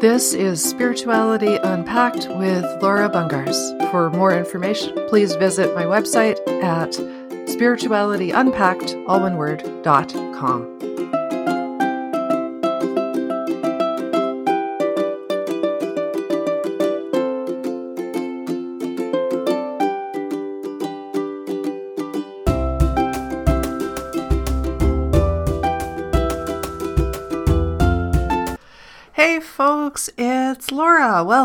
This is Spirituality Unpacked with Laura Bungars. For more information, please visit my website at spiritualityunpacked, all one word, dot com.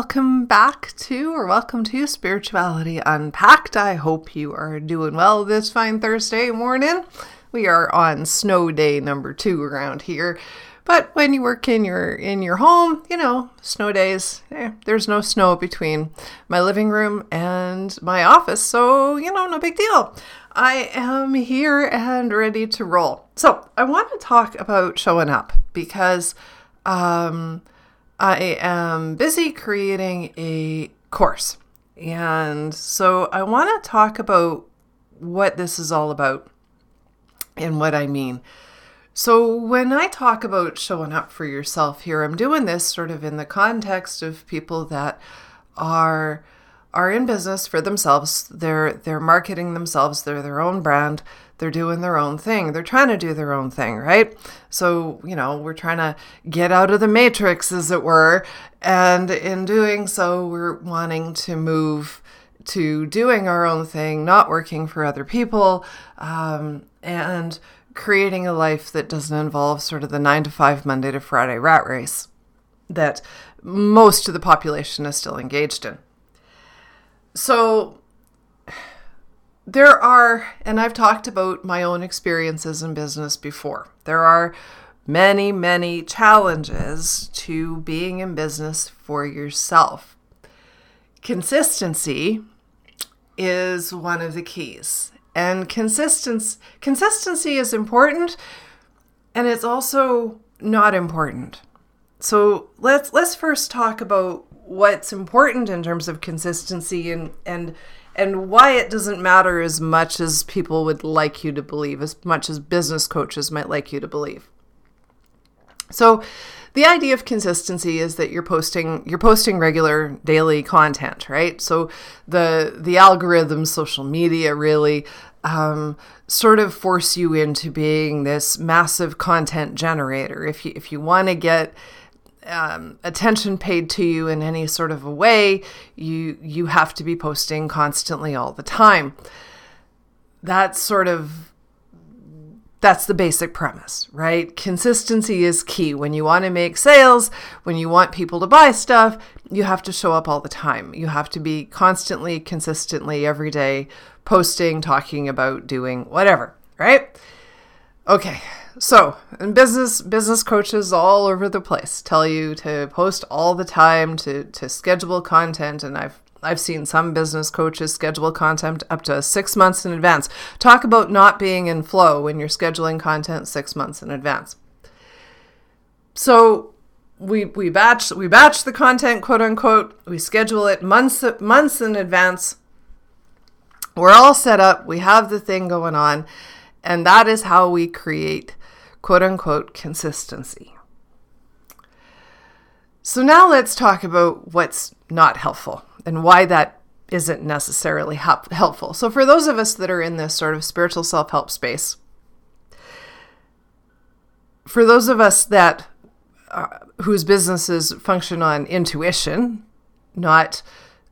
Welcome back to, or welcome to Spirituality Unpacked. I hope you are doing well this fine Thursday morning. We are on snow day number two around here. But when you work in your in your home, you know, snow days, eh, there's no snow between my living room and my office, so you know, no big deal. I am here and ready to roll. So I want to talk about showing up because um, I am busy creating a course. And so I want to talk about what this is all about and what I mean. So, when I talk about showing up for yourself here, I'm doing this sort of in the context of people that are are in business for themselves. They're they're marketing themselves. They're their own brand. They're doing their own thing. They're trying to do their own thing, right? So, you know, we're trying to get out of the matrix as it were, and in doing so, we're wanting to move to doing our own thing, not working for other people, um, and creating a life that doesn't involve sort of the 9 to 5 Monday to Friday rat race that most of the population is still engaged in. So there are, and I've talked about my own experiences in business before, there are many, many challenges to being in business for yourself. Consistency is one of the keys. And consistency consistency is important and it's also not important. So let's let's first talk about what's important in terms of consistency and and and why it doesn't matter as much as people would like you to believe, as much as business coaches might like you to believe. So, the idea of consistency is that you're posting you're posting regular daily content, right? So the the algorithms, social media, really um, sort of force you into being this massive content generator. If you if you want to get um, attention paid to you in any sort of a way, you you have to be posting constantly all the time. That's sort of that's the basic premise, right? Consistency is key. When you want to make sales, when you want people to buy stuff, you have to show up all the time. You have to be constantly, consistently, every day posting, talking about, doing whatever, right? Okay, so, in business, business coaches all over the place tell you to post all the time, to to schedule content, and I've I've seen some business coaches schedule content up to six months in advance. Talk about not being in flow when you're scheduling content six months in advance. So we we batch we batch the content, quote unquote. We schedule it months months in advance. We're all set up. We have the thing going on, and that is how we create quote unquote consistency. So now let's talk about what's not helpful and why that isn't necessarily helpful. So, for those of us that are in this sort of spiritual self help space, for those of us that uh, whose businesses function on intuition, not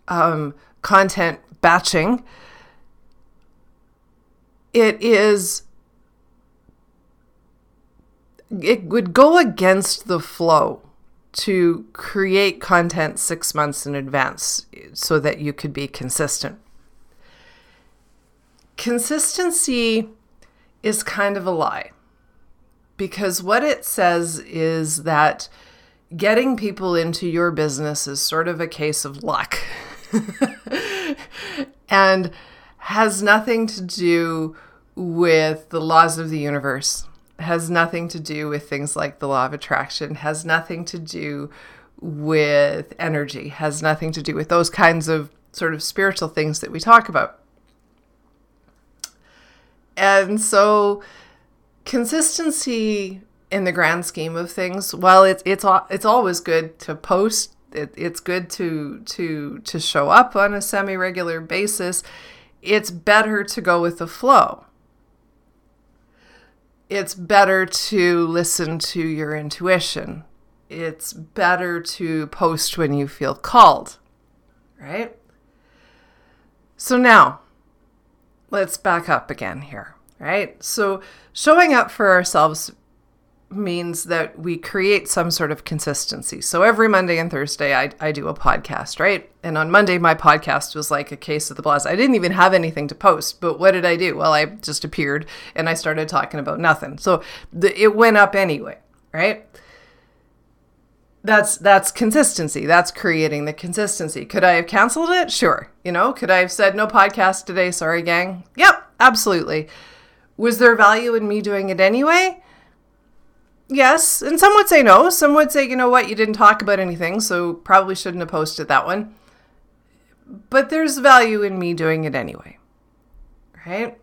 um, content batching, it is it would go against the flow to create content six months in advance so that you could be consistent. Consistency is kind of a lie because what it says is that getting people into your business is sort of a case of luck and has nothing to do with the laws of the universe has nothing to do with things like the law of attraction, has nothing to do with energy, has nothing to do with those kinds of sort of spiritual things that we talk about. And so consistency in the grand scheme of things, while it's it's it's always good to post, it, it's good to to to show up on a semi regular basis. It's better to go with the flow. It's better to listen to your intuition. It's better to post when you feel called, right? So now, let's back up again here, right? So, showing up for ourselves means that we create some sort of consistency. So every Monday and Thursday, I, I do a podcast, right? And on Monday, my podcast was like a case of the blast. I didn't even have anything to post, but what did I do? Well, I just appeared and I started talking about nothing. So the, it went up anyway, right? That's that's consistency. That's creating the consistency. Could I have canceled it? Sure. You know, could I have said no podcast today? Sorry, gang. Yep, absolutely. Was there value in me doing it anyway? Yes, and some would say no. Some would say, you know what, you didn't talk about anything, so probably shouldn't have posted that one. But there's value in me doing it anyway. Right?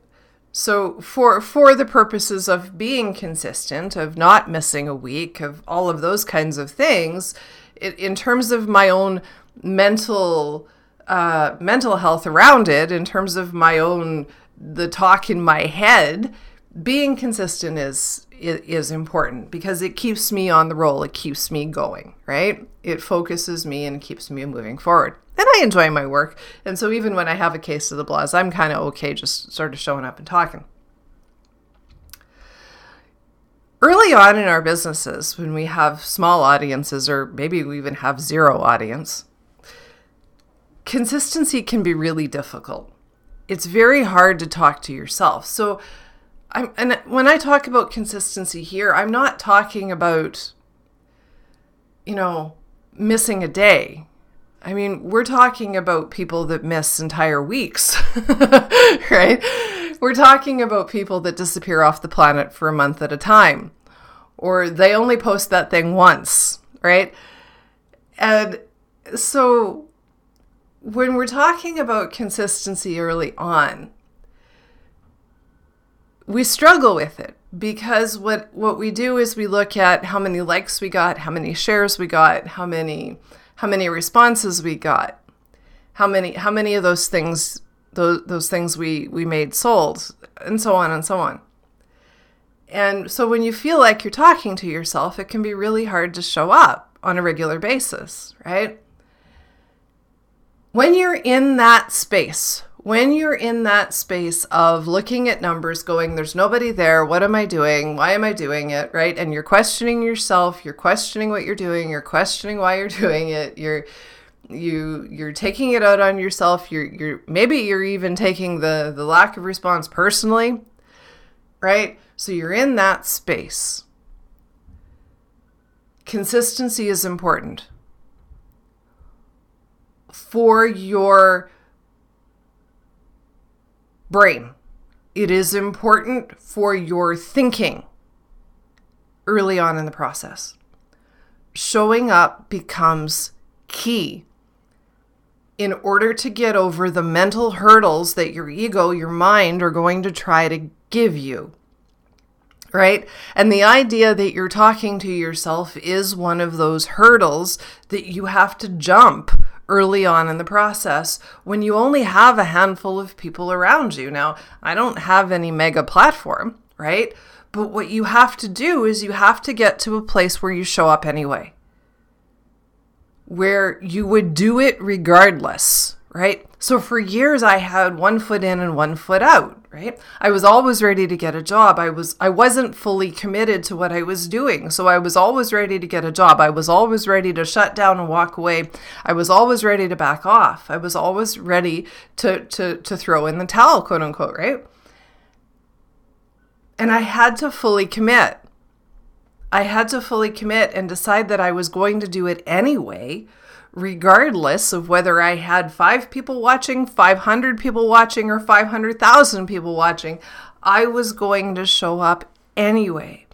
So for for the purposes of being consistent, of not missing a week, of all of those kinds of things, it, in terms of my own mental uh, mental health around it, in terms of my own the talk in my head, being consistent is is important because it keeps me on the roll. It keeps me going, right? It focuses me and keeps me moving forward. And I enjoy my work. And so even when I have a case of the blahs, I'm kind of okay just sort of showing up and talking. Early on in our businesses, when we have small audiences, or maybe we even have zero audience, consistency can be really difficult. It's very hard to talk to yourself. So I'm, and when I talk about consistency here, I'm not talking about, you know, missing a day. I mean, we're talking about people that miss entire weeks, right? We're talking about people that disappear off the planet for a month at a time, or they only post that thing once, right? And so when we're talking about consistency early on, we struggle with it because what what we do is we look at how many likes we got, how many shares we got, how many how many responses we got, how many how many of those things those those things we we made sold, and so on and so on. And so when you feel like you're talking to yourself, it can be really hard to show up on a regular basis, right? When you're in that space when you're in that space of looking at numbers, going, there's nobody there, what am I doing? Why am I doing it? Right? And you're questioning yourself, you're questioning what you're doing, you're questioning why you're doing it, you're you you're taking it out on yourself. You're you're maybe you're even taking the the lack of response personally. Right? So you're in that space. Consistency is important for your brain. It is important for your thinking early on in the process. Showing up becomes key in order to get over the mental hurdles that your ego, your mind are going to try to give you. Right? And the idea that you're talking to yourself is one of those hurdles that you have to jump early on in the process when you only have a handful of people around you. Now, I don't have any mega platform, right? But what you have to do is you have to get to a place where you show up anyway, where you would do it regardless, right? So for years I had one foot in and one foot out, right? I was always ready to get a job. I was I wasn't fully committed to what I was doing. So I was always ready to get a job. I was always ready to shut down and walk away. I was always ready to back off. I was always ready to to to throw in the towel, quote unquote, right? And I had to fully commit. I had to fully commit and decide that I was going to do it anyway regardless of whether I had five people watching, 500 people watching, or 500,000 people watching, I was going to show up anyway.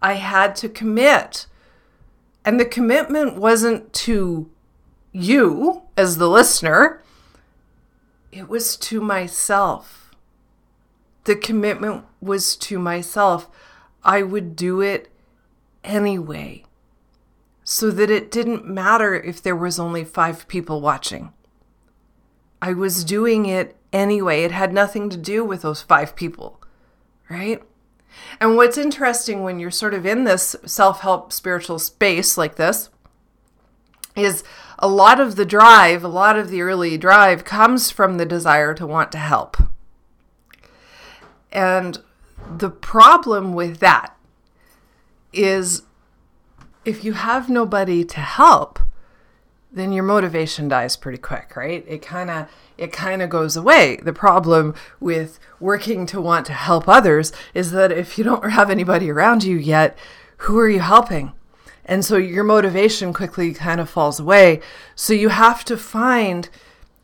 I had to commit. And the commitment wasn't to you as the listener, it was to myself. The commitment was to myself. I would do it anyway so that it didn't matter if there was only five people watching. I was doing it anyway. It had nothing to do with those five people, right? And what's interesting when you're sort of in this self help spiritual space like this is a lot of the drive, a lot of the early drive comes from the desire to want to help. And the problem with that is if you have nobody to help, then your motivation dies pretty quick, right? It kind of it kind of goes away. The problem with working to want to help others is that if you don't have anybody around you yet, who are you helping? And so your motivation quickly kind of falls away. So you have to find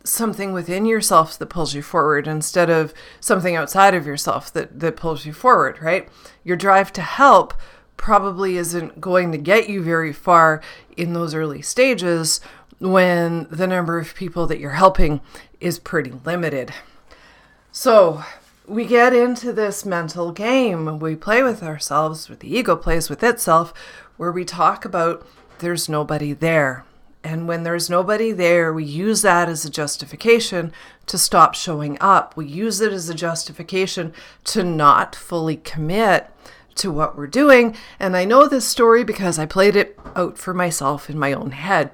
something within yourself that pulls you forward instead of something outside of yourself that, that pulls you forward, right? Your drive to help probably isn't going to get you very far in those early stages when the number of people that you're helping is pretty limited. So, we get into this mental game. We play with ourselves, the ego plays with itself, where we talk about there's nobody there. And when there's nobody there, we use that as a justification to stop showing up. We use it as a justification to not fully commit to what we're doing. And I know this story because I played it out for myself in my own head.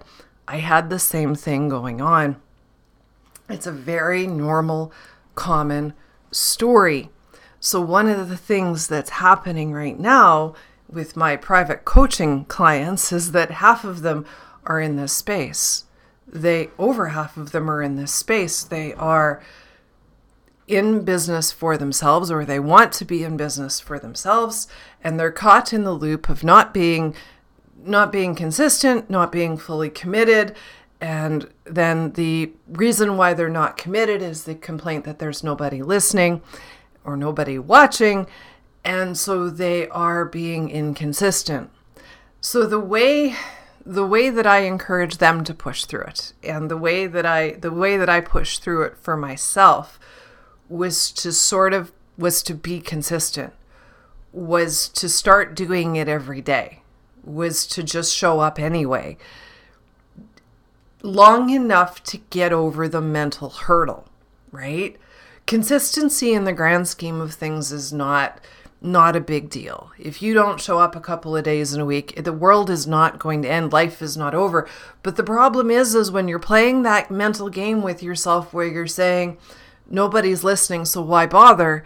I had the same thing going on. It's a very normal, common story. So, one of the things that's happening right now with my private coaching clients is that half of them are in this space. They, over half of them are in this space. They are in business for themselves or they want to be in business for themselves and they're caught in the loop of not being not being consistent, not being fully committed, and then the reason why they're not committed is the complaint that there's nobody listening or nobody watching, and so they are being inconsistent. So the way the way that I encourage them to push through it and the way that I the way that I push through it for myself was to sort of was to be consistent was to start doing it every day was to just show up anyway long enough to get over the mental hurdle right consistency in the grand scheme of things is not not a big deal. If you don't show up a couple of days in a week, the world is not going to end. Life is not over. But the problem is is when you're playing that mental game with yourself where you're saying, nobody's listening, so why bother?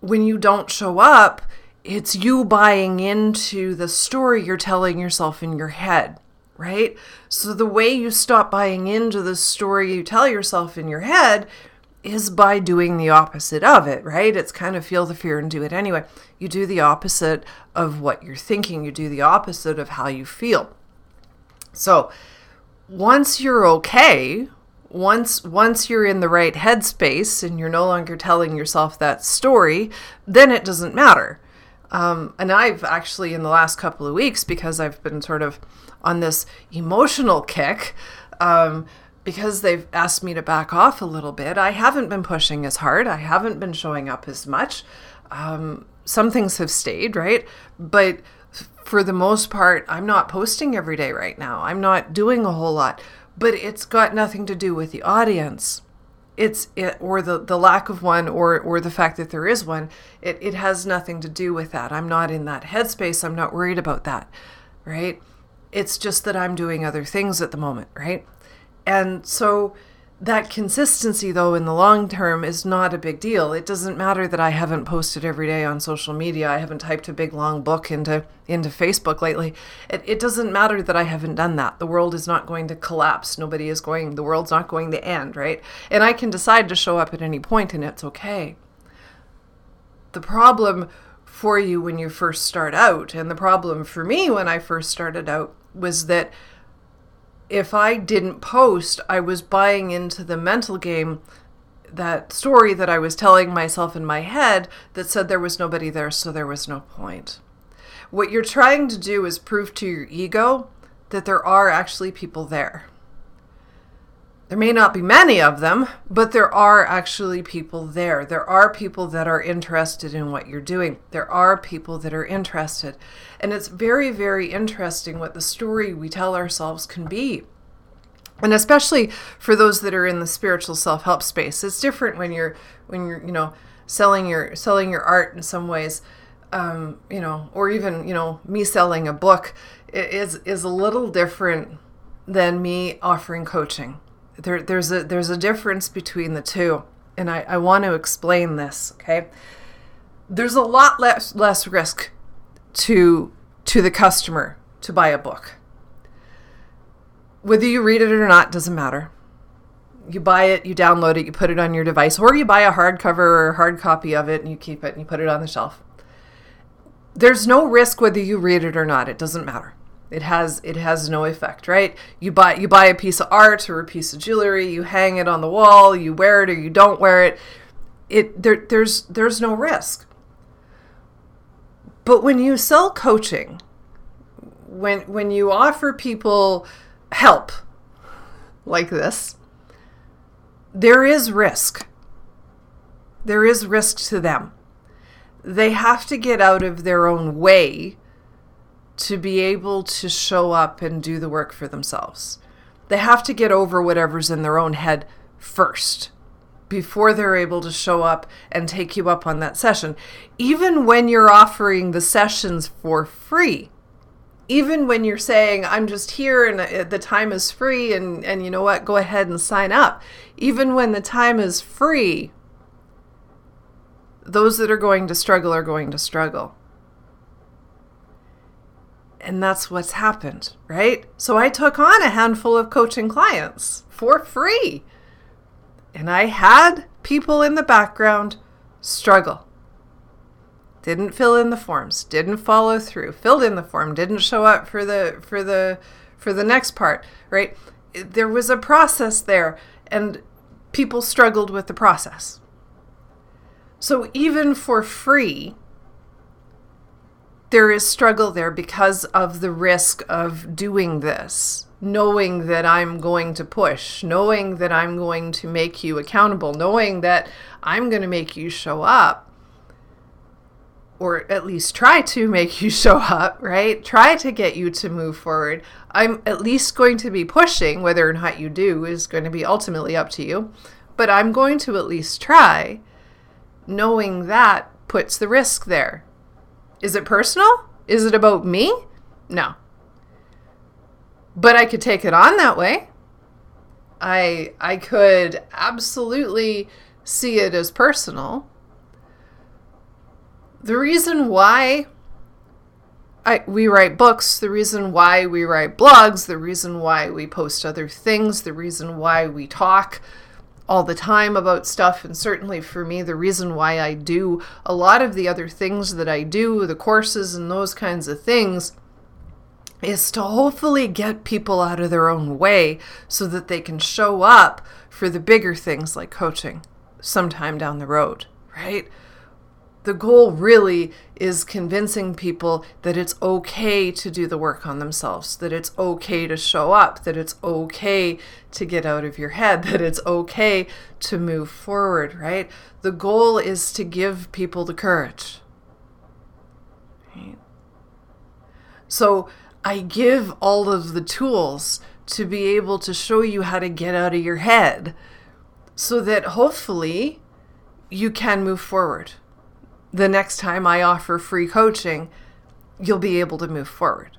When you don't show up, it's you buying into the story you're telling yourself in your head, right? So the way you stop buying into the story you tell yourself in your head is by doing the opposite of it, right? It's kind of feel the fear and do it anyway. You do the opposite of what you're thinking, you do the opposite of how you feel. So once you're okay once once you're in the right headspace and you're no longer telling yourself that story, then it doesn't matter. Um, and I've actually in the last couple of weeks because I've been sort of on this emotional kick. Um, because they've asked me to back off a little bit, I haven't been pushing as hard. I haven't been showing up as much. Um, some things have stayed, right? But for the most part, I'm not posting every day right now. I'm not doing a whole lot but it's got nothing to do with the audience. It's it or the the lack of one or or the fact that there is one. It it has nothing to do with that. I'm not in that headspace. I'm not worried about that right? It's just that i'm doing other things at the moment right? And so that consistency though in the long term is not a big deal. It doesn't matter that i haven't posted every day on social media. I haven't typed a big long book into into facebook lately. It, it doesn't matter that i haven't done that. The world is not going to collapse. Nobody is going the world's not going to end right? And i can decide to show up at any point and it's okay. The problem for you when you first start out and the problem for me when i first started out was that if I didn't post, I was buying into the mental game that story that I was telling myself in my head that said there was nobody there, so there was no point. What you're trying to do is prove to your ego that there are actually people there. There may not be many of them, but there are actually people there. There are people that are interested in what you're doing. There are people that are interested. And it's very, very interesting what the story we tell ourselves can be. And especially for those that are in the spiritual self-help space. It's different when you're when you're, you know, selling your selling your art in some ways. Um, you know, or even, you know, me selling a book is is a little different than me offering coaching there, there's a there's a difference between the two, and I, I want to explain this. Okay, there's a lot less less risk to to the customer to buy a book. Whether you read it or not doesn't matter. You buy it, you download it, you put it on your device, or you buy a hardcover or a hard copy of it and you keep it and you put it on the shelf. There's no risk whether you read it or not. It doesn't matter. It has it has no effect, right? You buy you buy a piece of art or a piece of jewelry, you hang it on the wall, you wear it or you don't wear it. It there there's there's no risk. But when you sell coaching, when when you offer people help like this, there is risk. There is risk to them. They have to get out of their own way to be able to show up and do the work for themselves. They have to get over whatever's in their own head first before they're able to show up and take you up on that session. Even when you're offering the sessions for free, even when you're saying, I'm just here and uh, the time is free, and, and you know what, go ahead and sign up. Even when the time is free, those that are going to struggle are going to struggle. And that's what's happened, right? So I took on a handful of coaching clients for free. And I had people in the background struggle. Didn't fill in the forms, didn't follow through, filled in the form, didn't show up for the for the for the next part, right? There was a process there and people struggled with the process. So even for free, there is struggle there because of the risk of doing this, knowing that I'm going to push, knowing that I'm going to make you accountable, knowing that I'm going to make you show up. Or at least try to make you show up, right? Try to get you to move forward. I'm at least going to be pushing. Whether or not you do is going to be ultimately up to you. But I'm going to at least try, knowing that puts the risk there is it personal? Is it about me? No. But I could take it on that way. I I could absolutely see it as personal. The reason why I, we write books, the reason why we write blogs, the reason why we post other things, the reason why we talk all the time about stuff. And certainly for me, the reason why I do a lot of the other things that I do, the courses and those kinds of things, is to hopefully get people out of their own way so that they can show up for the bigger things like coaching sometime down the road, right? The goal really is convincing people that it's okay to do the work on themselves, that it's okay to show up, that it's okay to get out of your head, that it's okay to move forward, right? The goal is to give people the courage. Right? So I give all of the tools to be able to show you how to get out of your head so that hopefully you can move forward the next time I offer free coaching, you'll be able to move forward.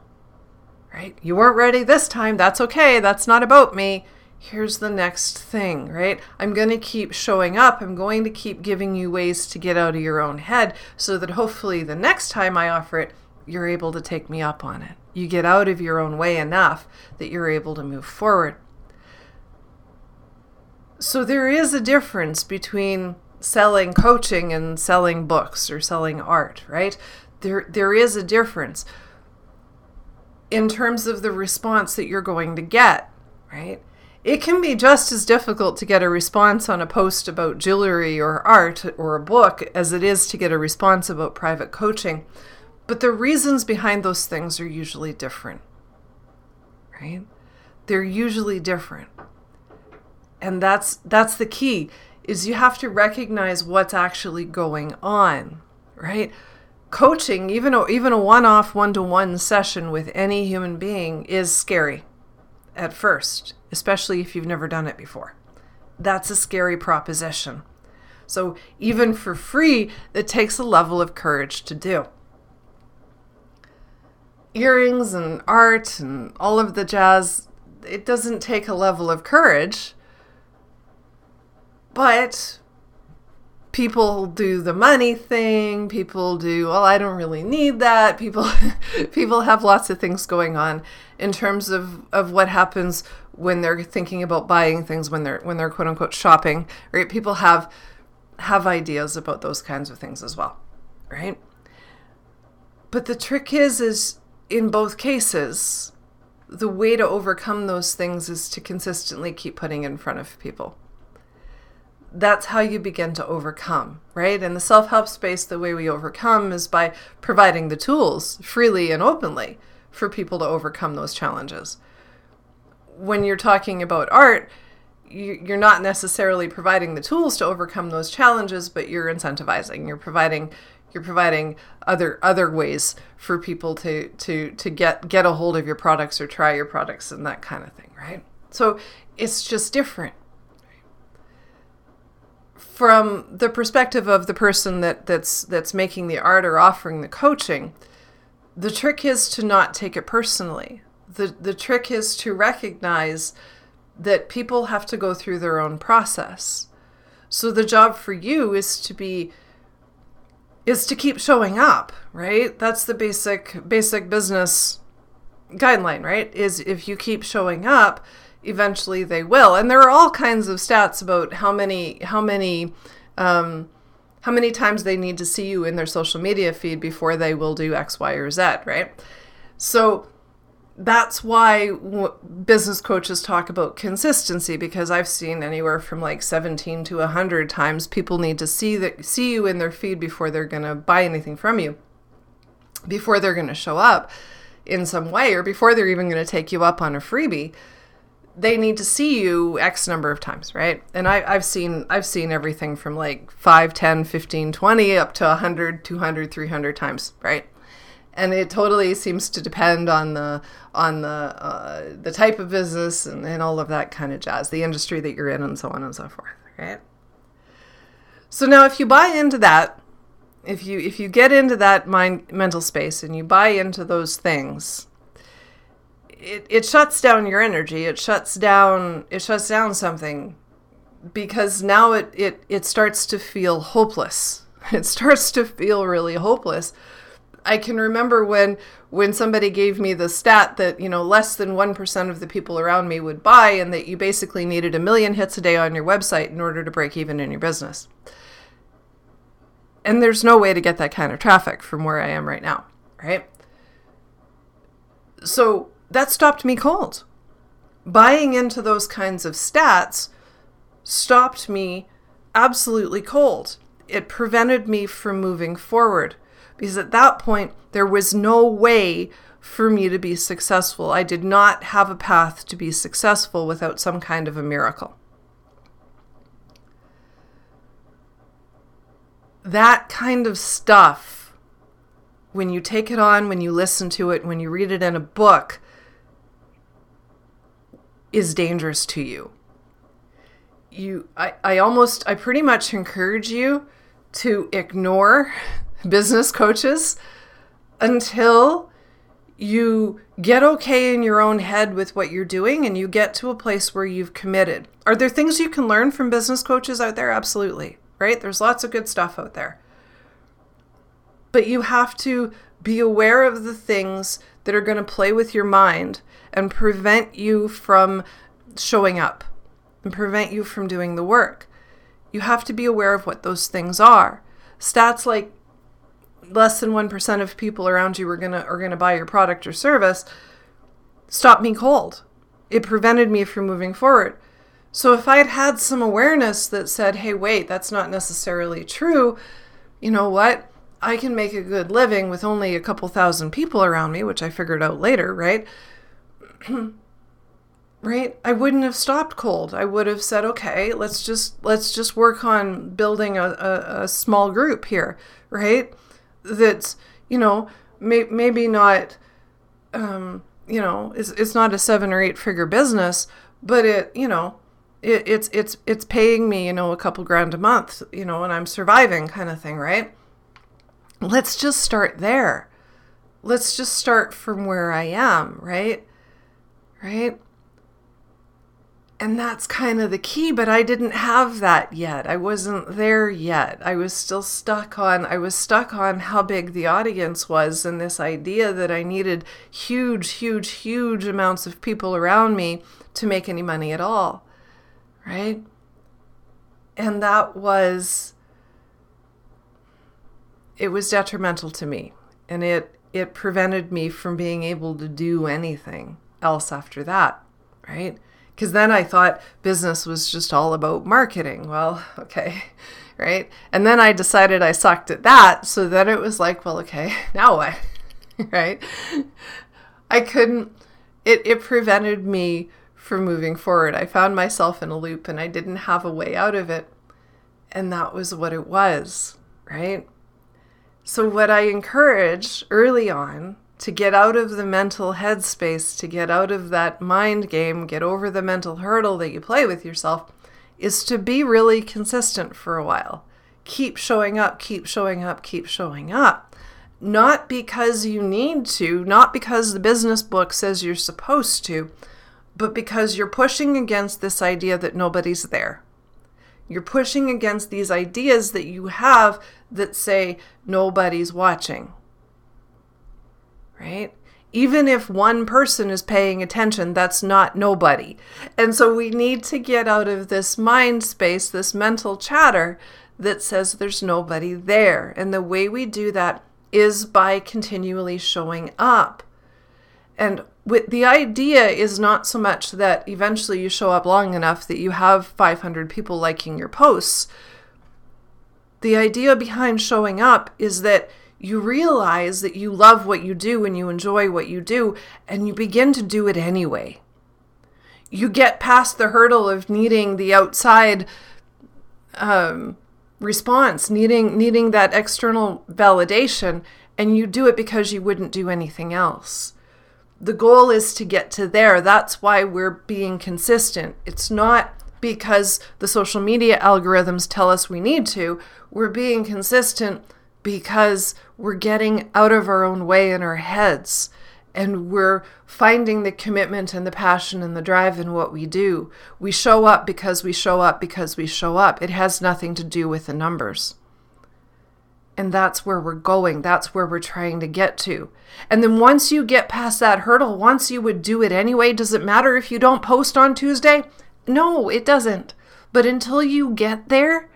Right? You weren't ready this time. That's okay. That's not about me. Here's the next thing, right? I'm going to keep showing up. I'm going to keep giving you ways to get out of your own head so that hopefully the next time I offer it, you're able to take me up on it. You get out of your own way enough that you're able to move forward. So there is a difference between selling coaching and selling books or selling art, right? There there is a difference in terms of the response that you're going to get, right? It can be just as difficult to get a response on a post about jewelry or art or a book as it is to get a response about private coaching. But the reasons behind those things are usually different, right? They're usually different. And that's that's the key is you have to recognize what's actually going on, right? Coaching, even a, even a one-off one-to-one session with any human being is scary at first, especially if you've never done it before. That's a scary proposition. So, even for free, it takes a level of courage to do. Earrings and art and all of the jazz, it doesn't take a level of courage, but people do the money thing people do well i don't really need that. People people have lots of things going on in terms of of what happens when they're thinking about buying things when they're when they're quote unquote shopping right? People have have ideas about those kinds of things as well right? But the trick is is in both cases the way to overcome those things is to consistently keep putting in front of people that's how you begin to overcome, right? In the self help space, the way we overcome is by providing the tools freely and openly for people to overcome those challenges. When you're talking about art, you're not necessarily providing the tools to overcome those challenges, but you're incentivizing. You're providing you're providing other other ways for people to to to get get a hold of your products or try your products and that kind of thing, right? So it's just different from the perspective of the person that that's that's making the art or offering the coaching, the trick is to not take it personally. The the trick is to recognize that people have to go through their own process. So the job for you is to be is to keep showing up, right? That's the basic basic business guideline, right? Is if you keep showing up, eventually they will. And there are all kinds of stats about how many how many um, how many times they need to see you in their social media feed before they will do X, Y, or Z, right? So that's why w- business coaches talk about consistency because I've seen anywhere from like 17 to 100 times people need to see that see you in their feed before they're going to buy anything from you. Before they're going to show up in some way or before they're even going to take you up on a freebie they need to see you x number of times right? And I, i've seen i've seen everything from like 5 10 15 20 up to 100 200 300 times right? And it totally seems to depend on the on the uh, the type of business and, and all of that kind of jazz the industry that you're in and so on and so forth right? So now if you buy into that if you if you get into that mind mental space and you buy into those things it, it shuts down your energy. It shuts down it shuts down something because now it, it it starts to feel hopeless. It starts to feel really hopeless. I can remember when when somebody gave me the stat that, you know, less than 1% of the people around me would buy and that you basically needed a million hits a day on your website in order to break even in your business. And there's no way to get that kind of traffic from where I am right now, right? So that stopped me cold. Buying into those kinds of stats stopped me absolutely cold. It prevented me from moving forward because at that point, there was no way for me to be successful. I did not have a path to be successful without some kind of a miracle. That kind of stuff, when you take it on, when you listen to it, when you read it in a book, is dangerous to you. You I, I almost I pretty much encourage you to ignore business coaches until you get okay in your own head with what you're doing and you get to a place where you've committed. Are there things you can learn from business coaches out there? Absolutely. Right? There's lots of good stuff out there. But you have to be aware of the things that are going to play with your mind and prevent you from showing up and prevent you from doing the work. You have to be aware of what those things are. Stats like less than 1% of people around you are going to are going to buy your product or service stop me cold. It prevented me from moving forward. So if I had had some awareness that said, "Hey, wait, that's not necessarily true." You know what? I can make a good living with only a couple thousand people around me, which I figured out later, right? right? I wouldn't have stopped cold. I would have said okay let's just let's just work on building a, a, a small group here right? That's you know may, maybe not um you know it's, it's not a seven or eight figure business but it you know it, it's it's it's paying me you know a couple grand a month you know and i'm surviving kind of thing right let's just start there let's just start from where i am right right and that's kind of the key, but I didn't have that yet. I wasn't there yet. I was still stuck on I was stuck on how big the audience was and this idea that I needed huge, huge, huge amounts of people around me to make any money at all. Right? And that was it was detrimental to me. And it it prevented me from being able to do anything else after that, right? because then I thought business was just all about marketing. Well, okay, right? And then I decided I sucked at that. So then it was like, well, okay, now what? right? I couldn't, it, it prevented me from moving forward. I found myself in a loop and I didn't have a way out of it. And that was what it was, right? So, what I encourage early on to get out of the mental headspace, to get out of that mind game, get over the mental hurdle that you play with yourself, is to be really consistent for a while. Keep showing up, keep showing up, keep showing up. Not because you need to, not because the business book says you're supposed to, but because you're pushing against this idea that nobody's there. You're pushing against these ideas that you have that say nobody's watching right? Even if one person is paying attention, that's not nobody. And so we need to get out of this mind space, this mental chatter that says there's nobody there. And the way we do that is by continually showing up. And with the idea is not so much that eventually you show up long enough that you have 500 people liking your posts. The idea behind showing up is that you realize that you love what you do and you enjoy what you do, and you begin to do it anyway. You get past the hurdle of needing the outside um, response, needing needing that external validation, and you do it because you wouldn't do anything else. The goal is to get to there. That's why we're being consistent. It's not because the social media algorithms tell us we need to. We're being consistent because we're getting out of our own way in our heads and we're finding the commitment and the passion and the drive in what we do. We show up because we show up because we show up. It has nothing to do with the numbers. And that's where we're going. That's where we're trying to get to. And then once you get past that hurdle, once you would do it anyway, does it matter if you don't post on Tuesday? No, it doesn't. But until you get there,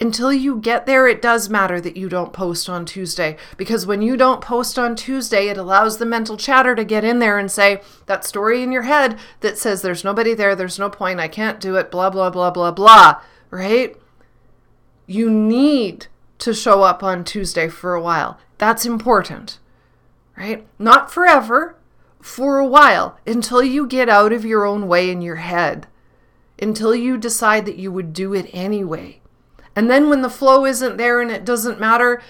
until you get there, it does matter that you don't post on Tuesday. Because when you don't post on Tuesday, it allows the mental chatter to get in there and say, that story in your head that says, there's nobody there, there's no point, I can't do it, blah, blah, blah, blah, blah, right? You need to show up on Tuesday for a while. That's important, right? Not forever, for a while, until you get out of your own way in your head, until you decide that you would do it anyway and then when the flow isn't there and it doesn't matter,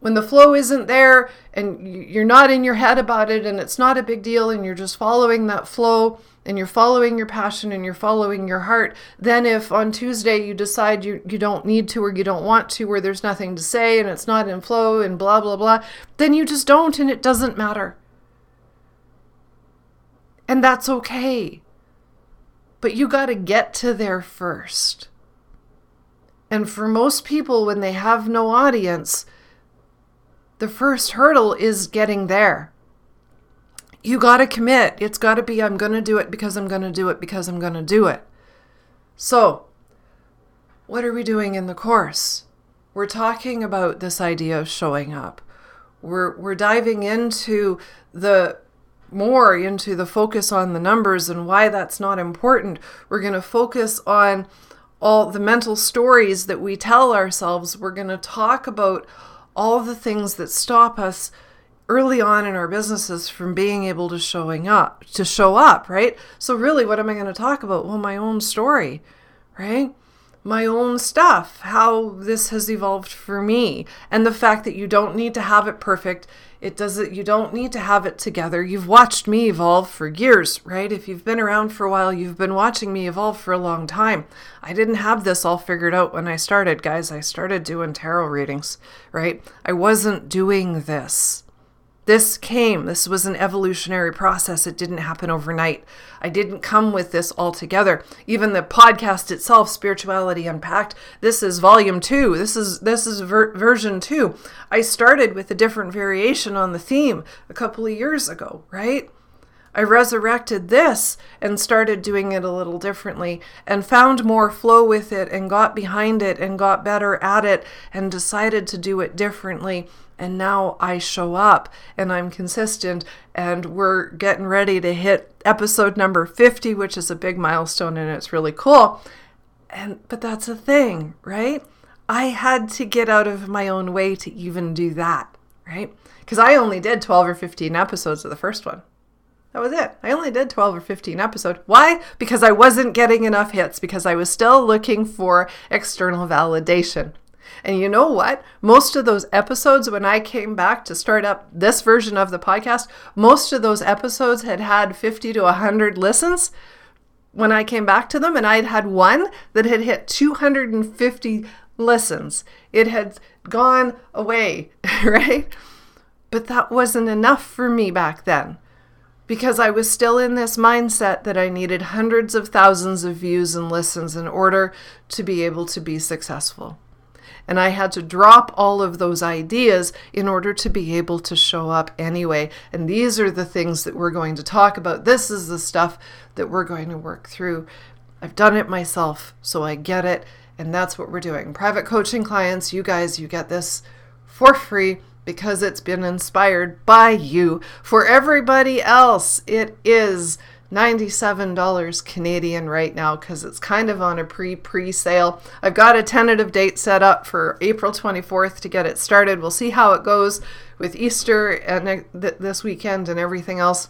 when the flow isn't there and you're not in your head about it and it's not a big deal and you're just following that flow and you're following your passion and you're following your heart, then if on Tuesday you decide you, you don't need to or you don't want to or there's nothing to say and it's not in flow and blah, blah, blah, then you just don't and it doesn't matter. And that's okay. But you got to get to there first. And for most people, when they have no audience, the first hurdle is getting there. You got to commit. It's got to be, I'm going to do it because I'm going to do it because I'm going to do it. So, what are we doing in the course? We're talking about this idea of showing up. We're, we're diving into the more into the focus on the numbers and why that's not important. We're going to focus on all the mental stories that we tell ourselves. We're going to talk about all the things that stop us early on in our businesses from being able to showing up to show up right? So really what am i going to talk about? Well my own story right? My own stuff how this has evolved for me. And the fact that you don't need to have it perfect it doesn't you don't need to have it together. You've watched me evolve for years right? If you've been around for a while you've been watching me evolve for a long time. I didn't have this all figured out when i started guys. I started doing tarot readings right? I wasn't doing this this came, this was an evolutionary process. It didn't happen overnight. I didn't come with this all together. Even the podcast itself, Spirituality Unpacked, this is volume two. This is this is ver- version two. I started with a different variation on the theme a couple of years ago, right? I resurrected this and started doing it a little differently and found more flow with it and got behind it and got better at it and decided to do it differently and now I show up and I'm consistent and we're getting ready to hit episode number 50 which is a big milestone and it's really cool. And but that's a thing, right? I had to get out of my own way to even do that, right? Cuz I only did 12 or 15 episodes of the first one. That was it. I only did 12 or 15 episodes. Why? Because I wasn't getting enough hits because I was still looking for external validation. And you know what? Most of those episodes, when I came back to start up this version of the podcast, most of those episodes had had 50 to 100 listens when I came back to them. And I'd had one that had hit 250 listens. It had gone away, right? But that wasn't enough for me back then because I was still in this mindset that I needed hundreds of thousands of views and listens in order to be able to be successful. And I had to drop all of those ideas in order to be able to show up anyway. And these are the things that we're going to talk about. This is the stuff that we're going to work through. I've done it myself, so I get it. And that's what we're doing. Private coaching clients, you guys, you get this for free because it's been inspired by you. For everybody else, it is $97 Canadian right now because it's kind of on a pre pre sale. I've got a tentative date set up for April 24th to get it started. We'll see how it goes with Easter and this weekend and everything else.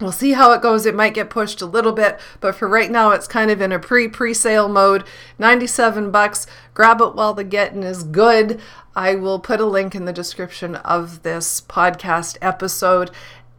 We'll see how it goes. It might get pushed a little bit, but for right now, it's kind of in a pre pre sale mode. 97 bucks. Grab it while the getting is good. I will put a link in the description of this podcast episode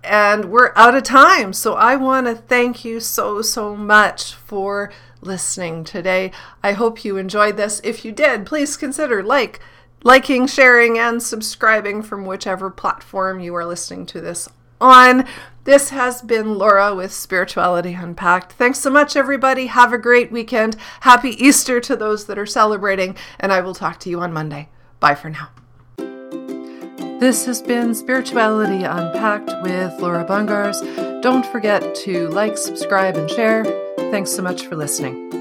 and we're out of time. So I want to thank you so, so much for listening today. I hope you enjoyed this. If you did, please consider like, liking, sharing, and subscribing from whichever platform you are listening to this on. This has been Laura with Spirituality Unpacked. Thanks so much, everybody. Have a great weekend. Happy Easter to those that are celebrating, and I will talk to you on Monday. Bye for now. This has been Spirituality Unpacked with Laura Bungars. Don't forget to like, subscribe, and share. Thanks so much for listening.